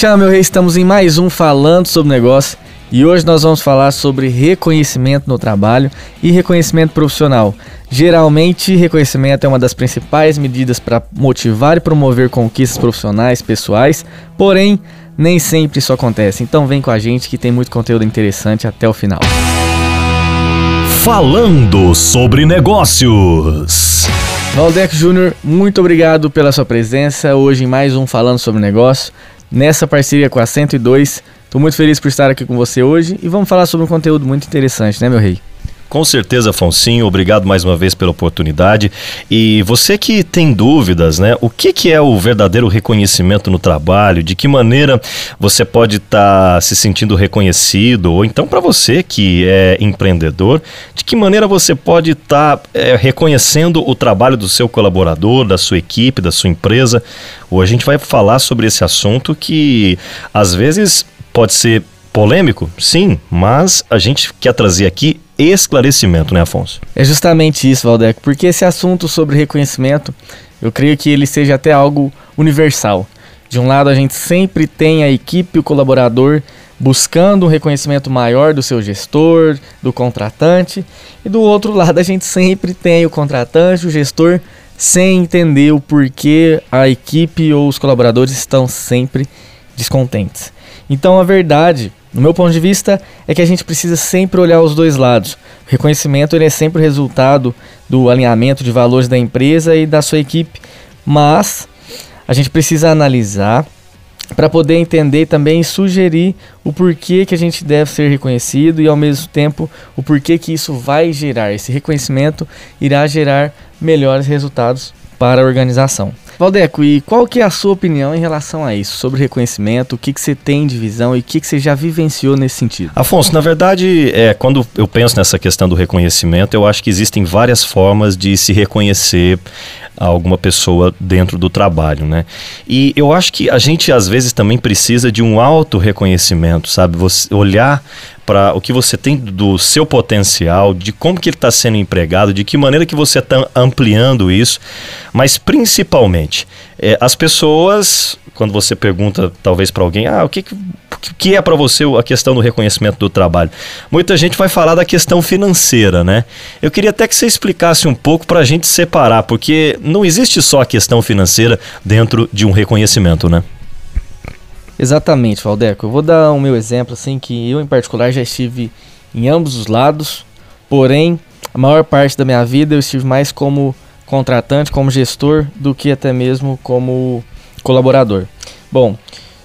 Chama, meu rei, estamos em mais um Falando sobre Negócio e hoje nós vamos falar sobre reconhecimento no trabalho e reconhecimento profissional. Geralmente, reconhecimento é uma das principais medidas para motivar e promover conquistas profissionais, pessoais, porém, nem sempre isso acontece. Então vem com a gente que tem muito conteúdo interessante até o final. Falando sobre negócios. Valdec Júnior, muito obrigado pela sua presença hoje em mais um Falando sobre Negócio, nessa parceria com a 102. Estou muito feliz por estar aqui com você hoje e vamos falar sobre um conteúdo muito interessante, né, meu rei? Com certeza, Afonso. Obrigado mais uma vez pela oportunidade. E você que tem dúvidas, né? O que, que é o verdadeiro reconhecimento no trabalho? De que maneira você pode estar tá se sentindo reconhecido? Ou então, para você que é empreendedor, de que maneira você pode estar tá, é, reconhecendo o trabalho do seu colaborador, da sua equipe, da sua empresa? Hoje a gente vai falar sobre esse assunto que às vezes pode ser polêmico, sim, mas a gente quer trazer aqui esclarecimento, né, Afonso? É justamente isso, Valdeco, porque esse assunto sobre reconhecimento, eu creio que ele seja até algo universal. De um lado, a gente sempre tem a equipe, o colaborador, buscando um reconhecimento maior do seu gestor, do contratante, e do outro lado, a gente sempre tem o contratante, o gestor, sem entender o porquê a equipe ou os colaboradores estão sempre descontentes. Então, a verdade no meu ponto de vista, é que a gente precisa sempre olhar os dois lados. O reconhecimento ele é sempre resultado do alinhamento de valores da empresa e da sua equipe, mas a gente precisa analisar para poder entender também e sugerir o porquê que a gente deve ser reconhecido e ao mesmo tempo o porquê que isso vai gerar. Esse reconhecimento irá gerar melhores resultados para a organização. Valdeco, e qual que é a sua opinião em relação a isso, sobre reconhecimento, o que, que você tem de visão e o que, que você já vivenciou nesse sentido? Afonso, na verdade, é, quando eu penso nessa questão do reconhecimento, eu acho que existem várias formas de se reconhecer alguma pessoa dentro do trabalho, né? E eu acho que a gente às vezes também precisa de um auto reconhecimento, sabe? Você olhar para o que você tem do seu potencial, de como que ele está sendo empregado, de que maneira que você está ampliando isso, mas principalmente é, as pessoas, quando você pergunta talvez para alguém, ah, o que, que é para você a questão do reconhecimento do trabalho? Muita gente vai falar da questão financeira, né? Eu queria até que você explicasse um pouco para a gente separar, porque não existe só a questão financeira dentro de um reconhecimento, né? Exatamente, Valdeco. Eu vou dar o meu exemplo, assim, que eu em particular já estive em ambos os lados, porém, a maior parte da minha vida eu estive mais como contratante, como gestor, do que até mesmo como colaborador. Bom,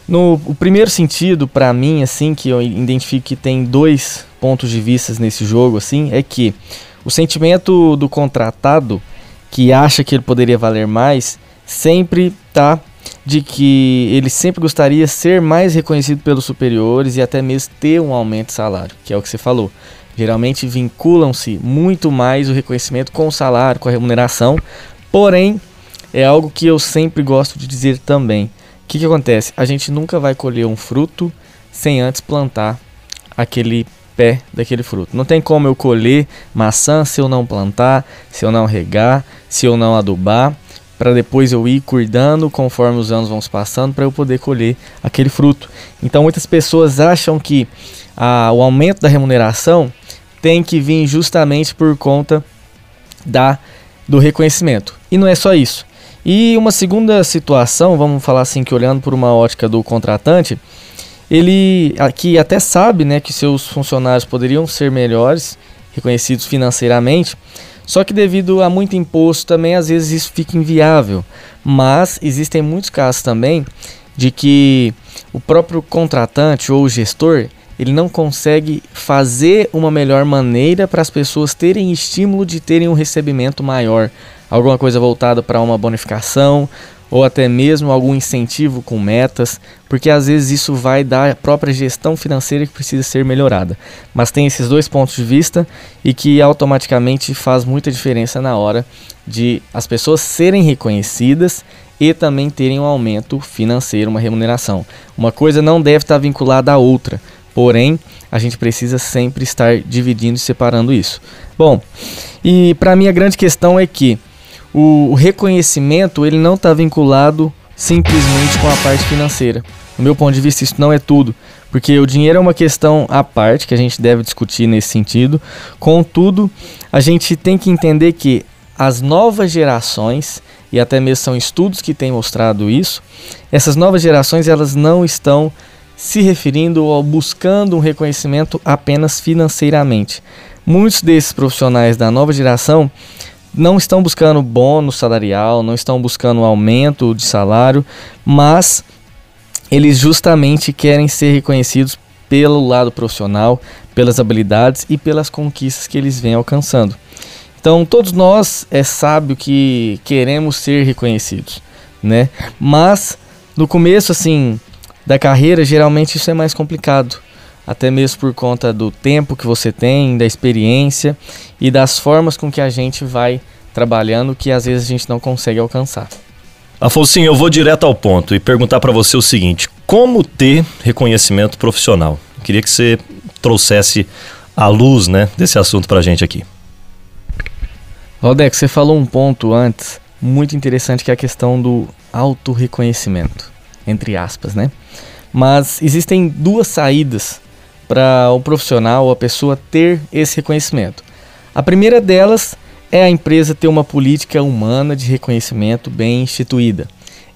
no o primeiro sentido, para mim, assim, que eu identifico que tem dois pontos de vista nesse jogo, assim, é que o sentimento do contratado que acha que ele poderia valer mais sempre tá de que ele sempre gostaria ser mais reconhecido pelos superiores e até mesmo ter um aumento de salário, que é o que você falou. Geralmente vinculam-se muito mais o reconhecimento com o salário, com a remuneração, porém é algo que eu sempre gosto de dizer também. O que, que acontece? A gente nunca vai colher um fruto sem antes plantar aquele pé daquele fruto. Não tem como eu colher maçã se eu não plantar, se eu não regar, se eu não adubar para depois eu ir cuidando conforme os anos vão se passando para eu poder colher aquele fruto. Então muitas pessoas acham que a, o aumento da remuneração tem que vir justamente por conta da do reconhecimento. E não é só isso. E uma segunda situação, vamos falar assim que olhando por uma ótica do contratante, ele aqui até sabe, né, que seus funcionários poderiam ser melhores, reconhecidos financeiramente, só que devido a muito imposto também às vezes isso fica inviável. Mas existem muitos casos também de que o próprio contratante ou gestor ele não consegue fazer uma melhor maneira para as pessoas terem estímulo de terem um recebimento maior, alguma coisa voltada para uma bonificação ou até mesmo algum incentivo com metas, porque às vezes isso vai dar a própria gestão financeira que precisa ser melhorada. Mas tem esses dois pontos de vista e que automaticamente faz muita diferença na hora de as pessoas serem reconhecidas e também terem um aumento financeiro, uma remuneração. Uma coisa não deve estar vinculada à outra, porém a gente precisa sempre estar dividindo e separando isso. Bom, e para mim a grande questão é que o, reconhecimento ele não está vinculado simplesmente com a parte financeira. No meu ponto de vista, isso não é tudo, porque o dinheiro é uma questão à parte que a gente deve discutir nesse sentido. Contudo, a gente tem que entender que as novas gerações e até mesmo são estudos que têm mostrado isso. Essas novas gerações elas não estão se referindo ou buscando um reconhecimento apenas financeiramente. Muitos desses profissionais da nova geração não estão buscando bônus salarial, não estão buscando um aumento de salário, mas eles justamente querem ser reconhecidos pelo lado profissional, pelas habilidades e pelas conquistas que eles vêm alcançando. Então, todos nós é sábio que queremos ser reconhecidos, né? Mas no começo assim da carreira, geralmente isso é mais complicado, até mesmo por conta do tempo que você tem, da experiência e das formas com que a gente vai trabalhando que às vezes a gente não consegue alcançar. Afonso, eu vou direto ao ponto e perguntar para você o seguinte: como ter reconhecimento profissional? queria que você trouxesse a luz, né, desse assunto para a gente aqui. Valdeco, você falou um ponto antes muito interessante que é a questão do auto-reconhecimento, entre aspas, né? Mas existem duas saídas para o profissional, a pessoa ter esse reconhecimento. A primeira delas é a empresa ter uma política humana de reconhecimento bem instituída.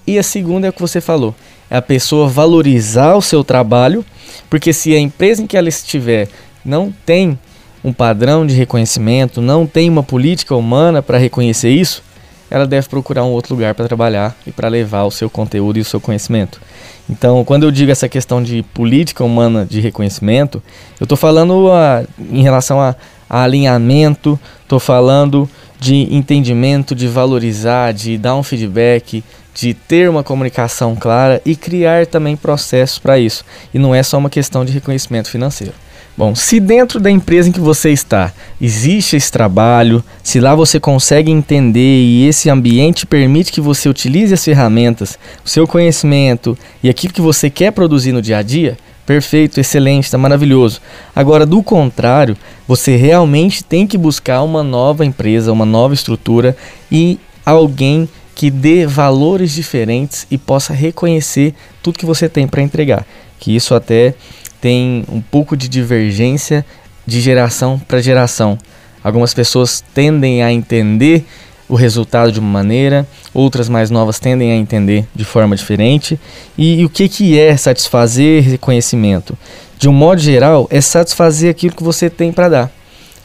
E a segunda é o que você falou, é a pessoa valorizar o seu trabalho, porque se a empresa em que ela estiver não tem um padrão de reconhecimento, não tem uma política humana para reconhecer isso, ela deve procurar um outro lugar para trabalhar e para levar o seu conteúdo e o seu conhecimento. Então, quando eu digo essa questão de política humana de reconhecimento, eu estou falando a, em relação a, a alinhamento, estou falando de entendimento, de valorizar, de dar um feedback, de ter uma comunicação clara e criar também processos para isso. E não é só uma questão de reconhecimento financeiro. Bom, se dentro da empresa em que você está existe esse trabalho, se lá você consegue entender e esse ambiente permite que você utilize as ferramentas, o seu conhecimento e aquilo que você quer produzir no dia a dia, perfeito, excelente, está maravilhoso. Agora, do contrário, você realmente tem que buscar uma nova empresa, uma nova estrutura e alguém que dê valores diferentes e possa reconhecer tudo que você tem para entregar. Que isso até tem um pouco de divergência de geração para geração. Algumas pessoas tendem a entender o resultado de uma maneira, outras mais novas tendem a entender de forma diferente. E, e o que, que é satisfazer reconhecimento? De um modo geral, é satisfazer aquilo que você tem para dar.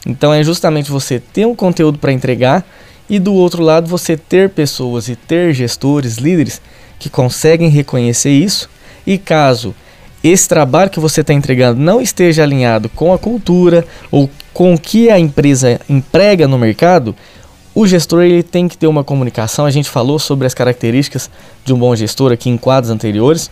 Então é justamente você ter um conteúdo para entregar e do outro lado você ter pessoas e ter gestores, líderes que conseguem reconhecer isso. E caso esse trabalho que você está entregando não esteja alinhado com a cultura ou com o que a empresa emprega no mercado, o gestor ele tem que ter uma comunicação. A gente falou sobre as características de um bom gestor aqui em quadros anteriores.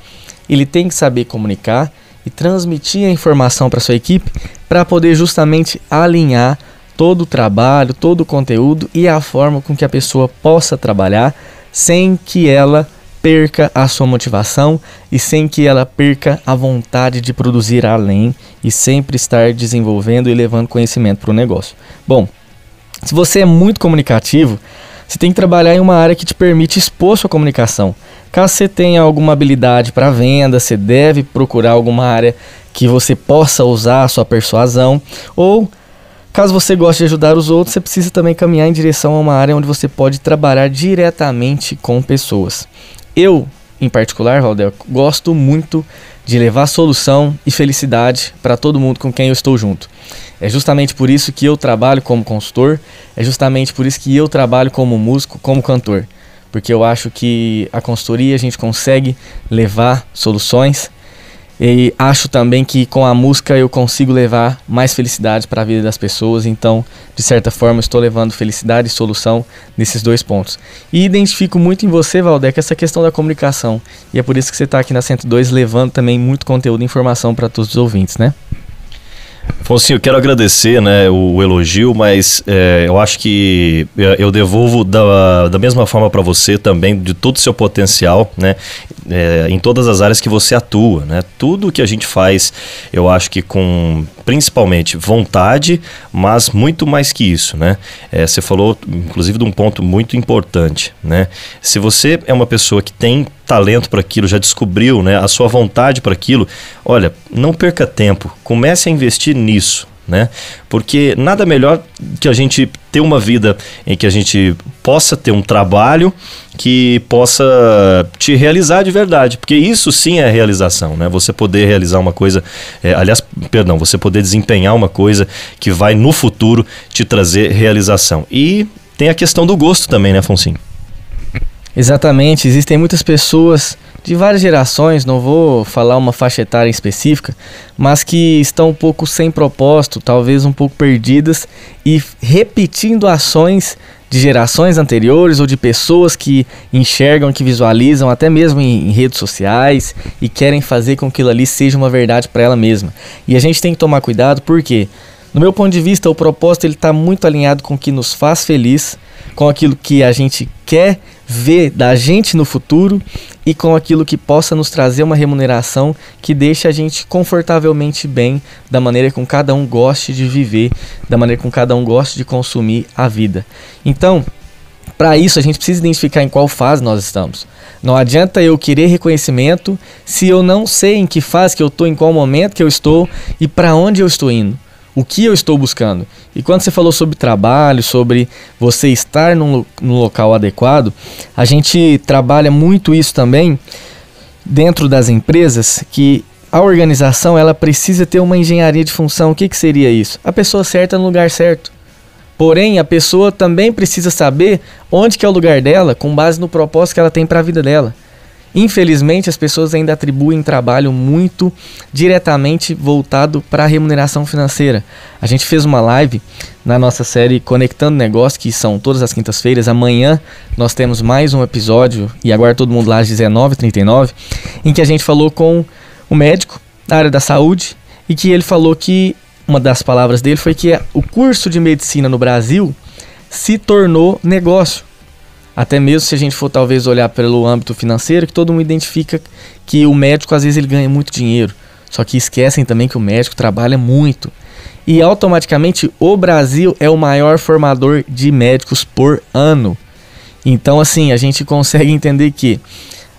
Ele tem que saber comunicar e transmitir a informação para sua equipe para poder justamente alinhar todo o trabalho, todo o conteúdo e a forma com que a pessoa possa trabalhar sem que ela perca a sua motivação e sem que ela perca a vontade de produzir além e sempre estar desenvolvendo e levando conhecimento para o negócio. Bom, se você é muito comunicativo, você tem que trabalhar em uma área que te permite expor sua comunicação. Caso você tenha alguma habilidade para venda, você deve procurar alguma área que você possa usar a sua persuasão ou Caso você goste de ajudar os outros, você precisa também caminhar em direção a uma área onde você pode trabalhar diretamente com pessoas. Eu, em particular, Valdel, gosto muito de levar solução e felicidade para todo mundo com quem eu estou junto. É justamente por isso que eu trabalho como consultor, é justamente por isso que eu trabalho como músico, como cantor. Porque eu acho que a consultoria a gente consegue levar soluções e acho também que com a música eu consigo levar mais felicidade para a vida das pessoas. Então, de certa forma, estou levando felicidade e solução nesses dois pontos. E identifico muito em você, Valdec, essa questão da comunicação. E é por isso que você está aqui na 102 levando também muito conteúdo e informação para todos os ouvintes, né? Foncinho, eu quero agradecer né, o, o elogio, mas é, eu acho que eu devolvo da, da mesma forma para você também, de todo o seu potencial. Né? é, em todas as áreas que você atua, né? Tudo que a gente faz, eu acho que com principalmente vontade, mas muito mais que isso, né? É, você falou, inclusive, de um ponto muito importante, né? Se você é uma pessoa que tem talento para aquilo, já descobriu, né, a sua vontade para aquilo, olha, não perca tempo, comece a investir nisso, né? Porque nada melhor que a gente ter uma vida em que a gente possa ter um trabalho que possa te realizar de verdade, porque isso sim é realização, né? Você poder realizar uma coisa, é, aliás, perdão, você poder desempenhar uma coisa que vai no futuro te trazer realização. E tem a questão do gosto também, né, Foncinho? Exatamente, existem muitas pessoas de várias gerações, não vou falar uma faixa etária específica, mas que estão um pouco sem propósito, talvez um pouco perdidas e repetindo ações de gerações anteriores ou de pessoas que enxergam, que visualizam, até mesmo em, em redes sociais e querem fazer com que aquilo ali seja uma verdade para ela mesma. E a gente tem que tomar cuidado porque, no meu ponto de vista, o propósito ele está muito alinhado com o que nos faz feliz, com aquilo que a gente quer ver da gente no futuro e com aquilo que possa nos trazer uma remuneração que deixe a gente confortavelmente bem, da maneira com cada um goste de viver, da maneira com cada um goste de consumir a vida. Então, para isso a gente precisa identificar em qual fase nós estamos. Não adianta eu querer reconhecimento se eu não sei em que fase que eu estou, em qual momento que eu estou e para onde eu estou indo o que eu estou buscando. E quando você falou sobre trabalho, sobre você estar num, num local adequado, a gente trabalha muito isso também dentro das empresas que a organização ela precisa ter uma engenharia de função. O que, que seria isso? A pessoa certa no lugar certo. Porém, a pessoa também precisa saber onde que é o lugar dela com base no propósito que ela tem para a vida dela. Infelizmente, as pessoas ainda atribuem trabalho muito diretamente voltado para a remuneração financeira. A gente fez uma live na nossa série Conectando Negócios, que são todas as quintas-feiras. Amanhã nós temos mais um episódio, e agora todo mundo lá às 19h39, em que a gente falou com o médico da área da saúde e que ele falou que uma das palavras dele foi que o curso de medicina no Brasil se tornou negócio. Até mesmo se a gente for talvez olhar pelo âmbito financeiro, que todo mundo identifica que o médico às vezes ele ganha muito dinheiro. Só que esquecem também que o médico trabalha muito. E automaticamente o Brasil é o maior formador de médicos por ano. Então assim, a gente consegue entender que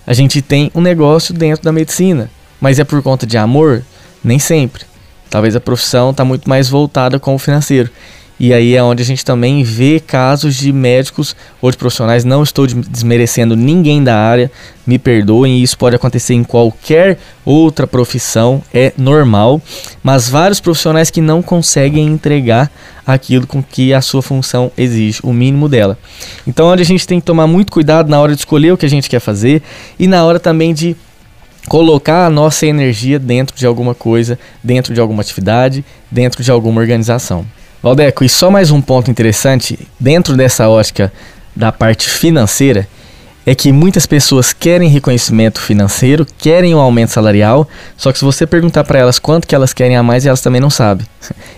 a gente tem um negócio dentro da medicina, mas é por conta de amor? Nem sempre. Talvez a profissão está muito mais voltada com o financeiro. E aí é onde a gente também vê casos de médicos ou de profissionais. Não estou desmerecendo ninguém da área, me perdoem, isso pode acontecer em qualquer outra profissão, é normal. Mas vários profissionais que não conseguem entregar aquilo com que a sua função exige, o mínimo dela. Então, onde a gente tem que tomar muito cuidado na hora de escolher o que a gente quer fazer e na hora também de colocar a nossa energia dentro de alguma coisa, dentro de alguma atividade, dentro de alguma organização. Valdeco, e só mais um ponto interessante dentro dessa ótica da parte financeira é que muitas pessoas querem reconhecimento financeiro, querem um aumento salarial, só que se você perguntar para elas quanto que elas querem a mais, elas também não sabem.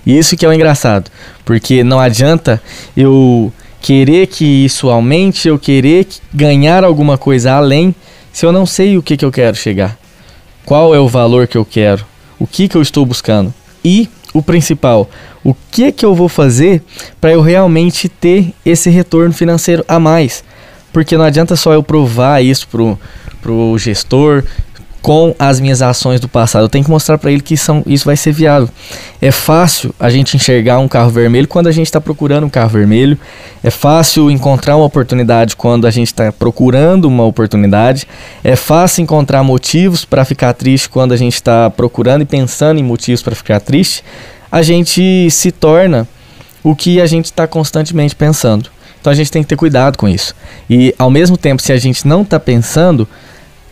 E isso que é o engraçado, porque não adianta eu querer que isso aumente, eu querer ganhar alguma coisa além, se eu não sei o que, que eu quero chegar. Qual é o valor que eu quero? O que, que eu estou buscando? E o principal, o que que eu vou fazer para eu realmente ter esse retorno financeiro a mais? Porque não adianta só eu provar isso pro, pro gestor com as minhas ações do passado. Eu tenho que mostrar para ele que são, isso vai ser viável. É fácil a gente enxergar um carro vermelho quando a gente está procurando um carro vermelho. É fácil encontrar uma oportunidade quando a gente está procurando uma oportunidade. É fácil encontrar motivos para ficar triste quando a gente está procurando e pensando em motivos para ficar triste a gente se torna o que a gente está constantemente pensando. Então a gente tem que ter cuidado com isso. E ao mesmo tempo, se a gente não está pensando,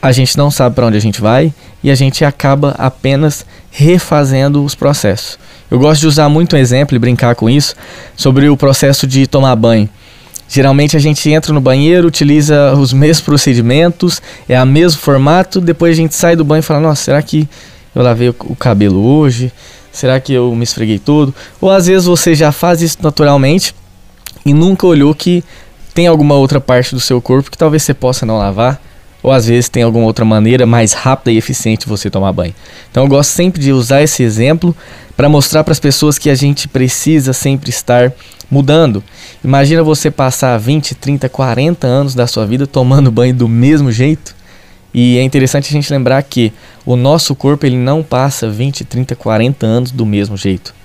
a gente não sabe para onde a gente vai e a gente acaba apenas refazendo os processos. Eu gosto de usar muito um exemplo e brincar com isso sobre o processo de tomar banho. Geralmente a gente entra no banheiro, utiliza os mesmos procedimentos, é o mesmo formato, depois a gente sai do banho e fala: Nossa, será que eu lavei o cabelo hoje? Será que eu me esfreguei todo? Ou às vezes você já faz isso naturalmente e nunca olhou que tem alguma outra parte do seu corpo que talvez você possa não lavar, ou às vezes tem alguma outra maneira mais rápida e eficiente você tomar banho. Então eu gosto sempre de usar esse exemplo para mostrar para as pessoas que a gente precisa sempre estar mudando. Imagina você passar 20, 30, 40 anos da sua vida tomando banho do mesmo jeito. E é interessante a gente lembrar que o nosso corpo ele não passa 20, 30, 40 anos do mesmo jeito.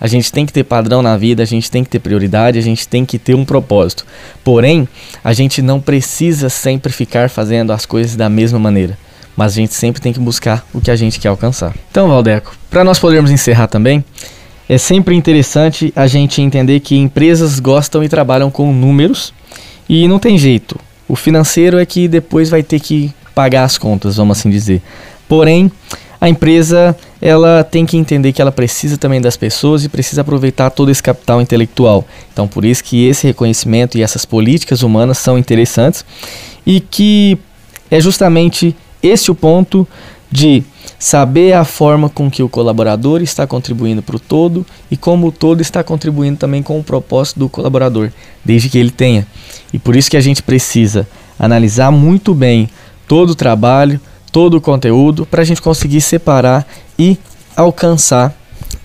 A gente tem que ter padrão na vida, a gente tem que ter prioridade, a gente tem que ter um propósito. Porém, a gente não precisa sempre ficar fazendo as coisas da mesma maneira. Mas a gente sempre tem que buscar o que a gente quer alcançar. Então, Valdeco, para nós podermos encerrar também, é sempre interessante a gente entender que empresas gostam e trabalham com números e não tem jeito. O financeiro é que depois vai ter que pagar as contas, vamos assim dizer. Porém, a empresa ela tem que entender que ela precisa também das pessoas e precisa aproveitar todo esse capital intelectual. Então, por isso que esse reconhecimento e essas políticas humanas são interessantes e que é justamente esse o ponto de saber a forma com que o colaborador está contribuindo para o todo e como o todo está contribuindo também com o propósito do colaborador, desde que ele tenha. E por isso que a gente precisa analisar muito bem todo o trabalho, todo o conteúdo para a gente conseguir separar e alcançar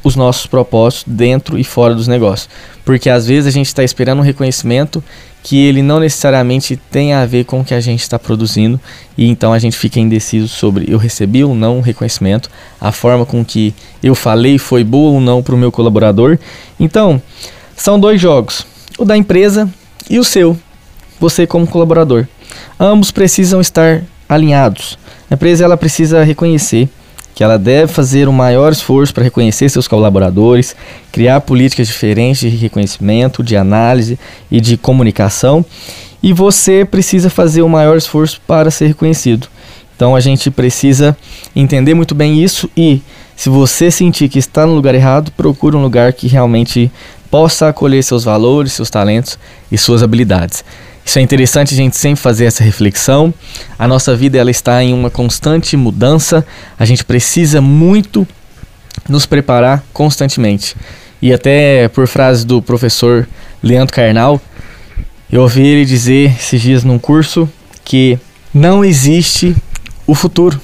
os nossos propósitos dentro e fora dos negócios. Porque às vezes a gente está esperando um reconhecimento que ele não necessariamente tem a ver com o que a gente está produzindo e então a gente fica indeciso sobre eu recebi ou não o reconhecimento, a forma com que eu falei foi boa ou não para o meu colaborador. Então, são dois jogos, o da empresa e o seu, você como colaborador. Ambos precisam estar alinhados. A empresa ela precisa reconhecer que ela deve fazer o um maior esforço para reconhecer seus colaboradores, criar políticas diferentes de reconhecimento, de análise e de comunicação, e você precisa fazer o um maior esforço para ser reconhecido. Então a gente precisa entender muito bem isso e se você sentir que está no lugar errado, procure um lugar que realmente possa acolher seus valores, seus talentos e suas habilidades. Isso é interessante a gente sempre fazer essa reflexão. A nossa vida ela está em uma constante mudança. A gente precisa muito nos preparar constantemente. E até por frase do professor Leandro Carnal, eu ouvi ele dizer esses dias num curso que não existe o futuro.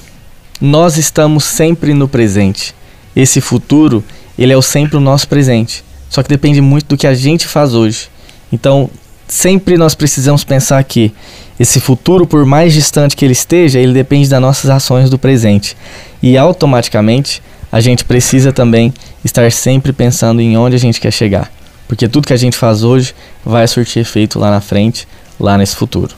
Nós estamos sempre no presente. Esse futuro, ele é sempre o nosso presente. Só que depende muito do que a gente faz hoje. Então, sempre nós precisamos pensar que esse futuro, por mais distante que ele esteja, ele depende das nossas ações do presente. E automaticamente a gente precisa também estar sempre pensando em onde a gente quer chegar. Porque tudo que a gente faz hoje vai surtir efeito lá na frente, lá nesse futuro.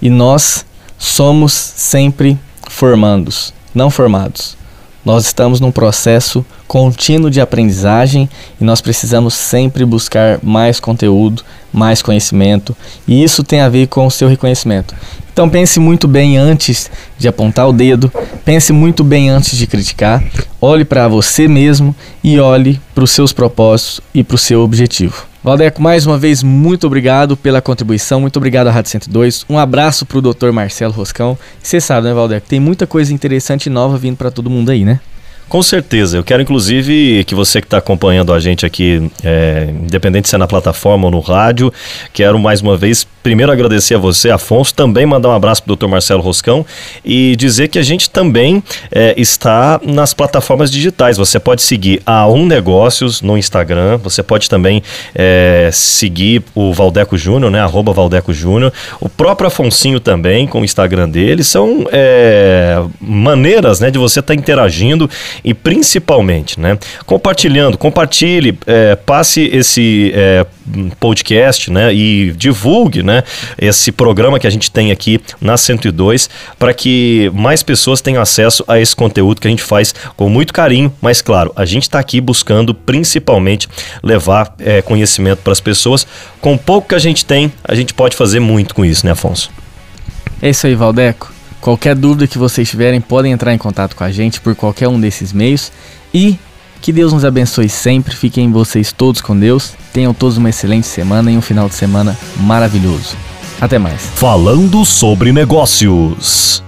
E nós somos sempre formandos, não formados. Nós estamos num processo contínuo de aprendizagem e nós precisamos sempre buscar mais conteúdo, mais conhecimento, e isso tem a ver com o seu reconhecimento. Então pense muito bem antes de apontar o dedo, pense muito bem antes de criticar, olhe para você mesmo e olhe para os seus propósitos e para o seu objetivo. Valdeco, mais uma vez, muito obrigado pela contribuição, muito obrigado à Rádio 102. Um abraço para o Dr. Marcelo Roscão. Você sabe, né, Valdeco? Tem muita coisa interessante e nova vindo para todo mundo aí, né? Com certeza. Eu quero, inclusive, que você que está acompanhando a gente aqui, é, independente se é na plataforma ou no rádio, quero mais uma vez primeiro agradecer a você, Afonso, também mandar um abraço para o Dr. Marcelo Roscão e dizer que a gente também é, está nas plataformas digitais. Você pode seguir a Um Negócios no Instagram, você pode também é, seguir o Valdeco Júnior, né? Arroba Valdeco Júnior. O próprio Afonsinho também, com o Instagram dele. São é, maneiras né, de você estar tá interagindo e principalmente, né? Compartilhando, compartilhe, é, passe esse é, podcast, né? E divulgue, né? Esse programa que a gente tem aqui na 102 para que mais pessoas tenham acesso a esse conteúdo que a gente faz com muito carinho, mas claro, a gente está aqui buscando principalmente levar é, conhecimento para as pessoas. Com pouco que a gente tem, a gente pode fazer muito com isso, né, Afonso? É isso aí, Valdeco. Qualquer dúvida que vocês tiverem, podem entrar em contato com a gente por qualquer um desses meios. E que Deus nos abençoe sempre. Fiquem vocês todos com Deus. Tenham todos uma excelente semana e um final de semana maravilhoso. Até mais. Falando sobre negócios.